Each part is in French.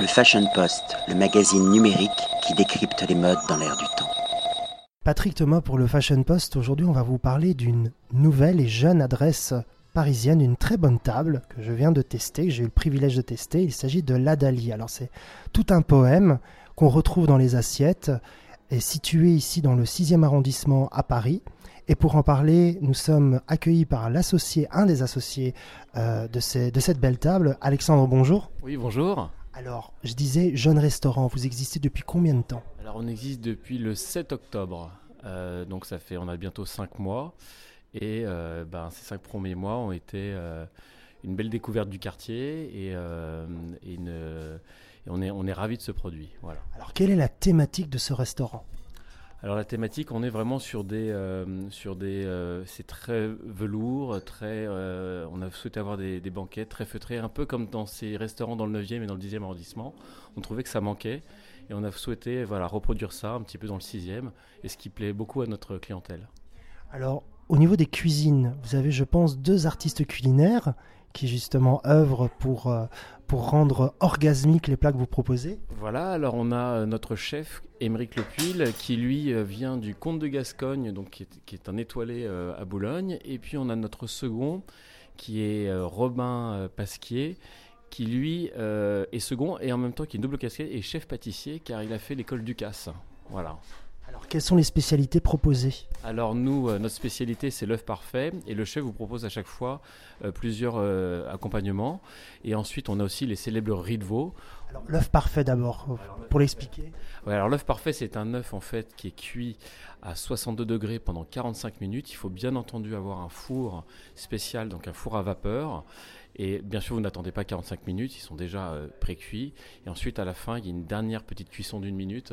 Le Fashion Post, le magazine numérique qui décrypte les modes dans l'air du temps. Patrick Thomas pour le Fashion Post. Aujourd'hui, on va vous parler d'une nouvelle et jeune adresse parisienne, une très bonne table que je viens de tester, que j'ai eu le privilège de tester. Il s'agit de l'Adali. Alors, c'est tout un poème qu'on retrouve dans les assiettes, est situé ici dans le 6e arrondissement à Paris. Et pour en parler, nous sommes accueillis par l'associé, un des associés euh, de, ces- de cette belle table. Alexandre, bonjour. Oui, bonjour. Alors, je disais, jeune restaurant, vous existez depuis combien de temps? Alors, on existe depuis le 7 octobre. Euh, donc, ça fait, on a bientôt 5 mois. Et euh, ben, ces 5 premiers mois ont été euh, une belle découverte du quartier. Et, et une- et on est, on est ravis de ce produit. Voilà. Alors, quelle est la thématique de ce restaurant? Alors, la thématique, on est vraiment sur des. euh, sur des euh, c'est très velours, très. euh, on a souhaité avoir des, banquets très feutrés, un peu comme dans ces restaurants dans le 9e et dans le 10e arrondissement. On trouvait que ça manquait. Et on a souhaité voilà, reproduire ça un petit peu dans le 6e, et ce qui plaît beaucoup à notre clientèle. Alors, au niveau des cuisines, vous avez, je pense, deux artistes culinaires qui justement œuvrent pour, euh, pour rendre orgasmiques les plats que vous proposez. Voilà, alors on a euh, notre chef, Émeric Lepuil, qui lui euh, vient du Comte de Gascogne, donc qui est, qui est un étoilé à Boulogne. Et puis on a notre second, qui est Robin Pasquier, qui lui est second et en même temps qui est double casquette et chef pâtissier, car il a fait l'école Ducasse. Voilà. Quelles sont les spécialités proposées Alors nous, euh, notre spécialité, c'est l'œuf parfait. Et le chef vous propose à chaque fois euh, plusieurs euh, accompagnements. Et ensuite, on a aussi les célèbres riz de veau. Alors, l'œuf parfait d'abord, pour l'expliquer. Ouais, alors l'œuf parfait, c'est un œuf en fait qui est cuit à 62 degrés pendant 45 minutes. Il faut bien entendu avoir un four spécial, donc un four à vapeur. Et bien sûr, vous n'attendez pas 45 minutes, ils sont déjà euh, pré-cuits. Et ensuite, à la fin, il y a une dernière petite cuisson d'une minute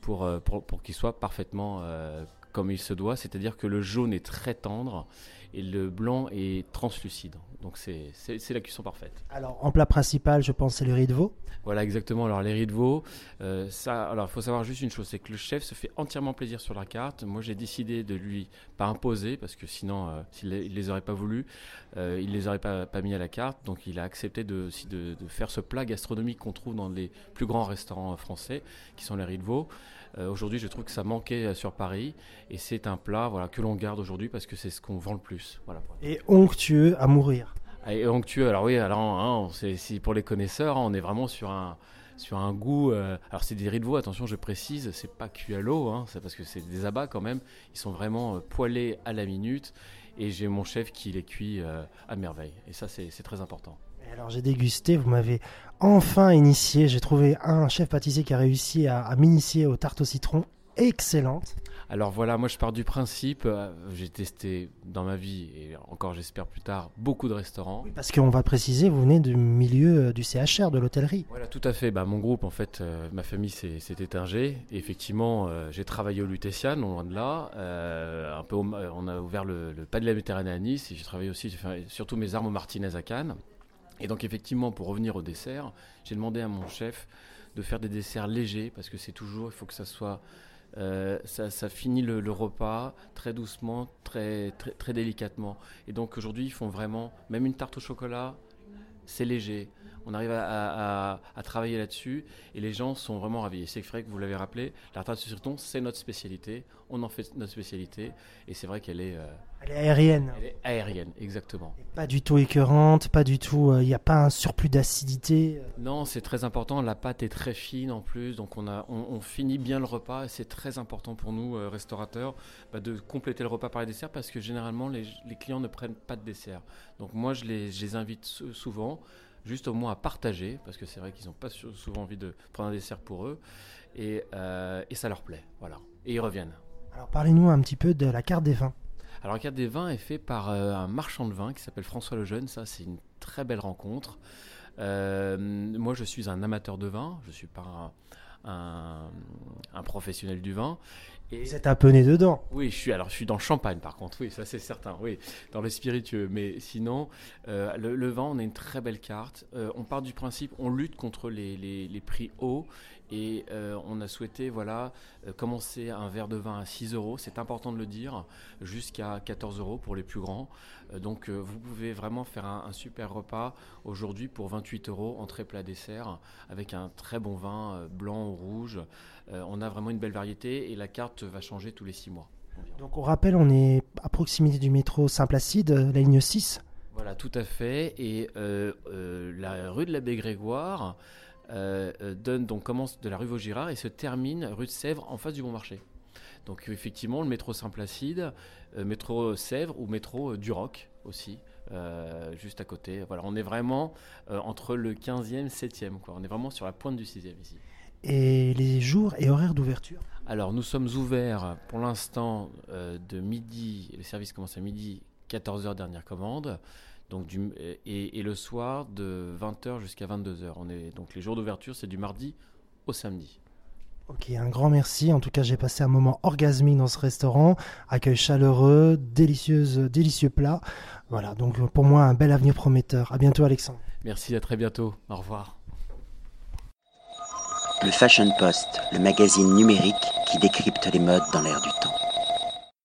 pour, euh, pour, pour qu'il soit parfaitement euh, comme il se doit. C'est-à-dire que le jaune est très tendre et le blanc est translucide. Donc c'est la cuisson parfaite. Alors, en plat principal, je pense, c'est le riz de veau. Voilà exactement. Alors les riz de veau, euh, ça. Alors il faut savoir juste une chose, c'est que le chef se fait entièrement plaisir sur la carte. Moi j'ai décidé de lui pas imposer parce que sinon, euh, s'il il les aurait pas voulu, euh, il les aurait pas, pas mis à la carte. Donc il a accepté de, de, de faire ce plat gastronomique qu'on trouve dans les plus grands restaurants euh, français, qui sont les riz de veau. Aujourd'hui, je trouve que ça manquait sur Paris et c'est un plat voilà que l'on garde aujourd'hui parce que c'est ce qu'on vend le plus. Voilà. Et onctueux à mourir. Ah, Et onctueux, alors oui, alors hein, pour les connaisseurs, on est vraiment sur un sur un goût. euh, alors c'est des riz de veau, attention, je précise, c'est pas cuit à l'eau, hein, c'est parce que c'est des abats quand même. Ils sont vraiment euh, poêlés à la minute, et j'ai mon chef qui les cuit euh, à merveille. Et ça, c'est très important. Alors, j'ai dégusté, vous m'avez enfin initié. J'ai trouvé un chef pâtissier qui a réussi à m'initier aux tartes au citron excellentes. Alors voilà, moi je pars du principe, euh, j'ai testé dans ma vie et encore j'espère plus tard beaucoup de restaurants. Parce qu'on va préciser, vous venez du milieu euh, du CHR, de l'hôtellerie. Voilà, tout à fait. Bah, mon groupe, en fait, euh, ma famille, Étinger. Et effectivement, j'ai travaillé au Lutétian, non loin de là. Un peu au- on a ouvert le, le pas de la Méditerranée à Nice. Et j'ai travaillé aussi, j'ai fait surtout mes armes au Martinez à Cannes. Et donc, effectivement, pour revenir au dessert, j'ai demandé à mon chef de faire des desserts légers parce que c'est toujours, il faut que ça soit. Euh, ça, finit le, repas très doucement, très, très, délicatement. Et donc aujourd'hui, ils font vraiment, même une tarte au chocolat, c'est léger. On arrive à, travailler là-dessus et les gens sont vraiment ravis. C'est vrai que vous l'avez rappelé, la tarte au citron, c'est notre spécialité. On en fait notre spécialité et c'est vrai qu'elle est, euh, Elle est aérienne. elle est aérienne, exactement. Pas du tout écœurante, pas du tout. euh, Il n'y a pas un surplus d'acidité. Non, c'est très important. La pâte est très fine en plus, donc on, a, on, on finit bien le repas et c'est très important pour nous, euh, restaurateurs, bah, de compléter le repas par les desserts parce que généralement les, les clients ne prennent pas de dessert. Donc moi je les, je les invite sou- souvent, juste au moins à partager, parce que c'est vrai qu'ils n'ont pas sou- souvent envie de prendre un dessert pour eux et, euh, et ça leur plaît. Voilà. Et ils reviennent. Alors parlez-nous un petit peu de la carte des vins. Alors, la carte des vins est fait par euh, un marchand de vin qui s'appelle François Lejeune. Ça, c'est une très belle rencontre. Euh, moi, je suis un amateur de vin. Je suis pas un, un- un professionnel du vin. Et Vous êtes un peu né dedans. Oui, je suis alors je suis dans le champagne par contre, oui, ça c'est certain, oui, dans le spiritueux. Mais sinon, euh, le, vin, on a une très belle carte. Euh, on part du principe, on lutte contre les, les, prix hauts et euh, on a souhaité voilà commencer un verre de vin à 6 euros, c'est important de le dire, jusqu'à 14 euros pour les plus grands. donc vous pouvez vraiment faire un, un super repas aujourd'hui pour 28 euros, entrée plat dessert, avec un très bon vin blanc ou rouge. on a vraiment une belle variété et la carte va changer tous les 6 mois. Donc on rappelle, on est à proximité du métro Saint-Placide, la ligne 6 Voilà, tout à fait. Et euh, euh, la rue de l'abbé Grégoire euh, donne, donc, commence de la rue Vaugirard et se termine rue de Sèvres en face du Bon Marché. Donc effectivement, le métro Saint-Placide, métro Sèvres ou métro du Roc aussi. juste à côté. Voilà, on est vraiment entre le 15e et 7e. Quoi. On est vraiment sur la pointe du 6e ici. Et les jours et horaires d'ouverture? Alors nous sommes ouverts pour l'instant euh, de midi, le service commence à midi, 14h dernière commande, donc du, et, le soir de 20h jusqu'à 22h. On est, donc les jours d'ouverture c'est du mardi au samedi. Ok, un grand merci. En tout cas, j'ai passé un moment orgasmique dans ce restaurant. Accueil chaleureux, délicieuse, délicieux plat. Voilà, donc pour moi, un bel avenir prometteur. À bientôt, Alexandre. Merci, à très bientôt. Au revoir. Le Fashion Post, le magazine numérique qui décrypte les modes dans l'air du temps.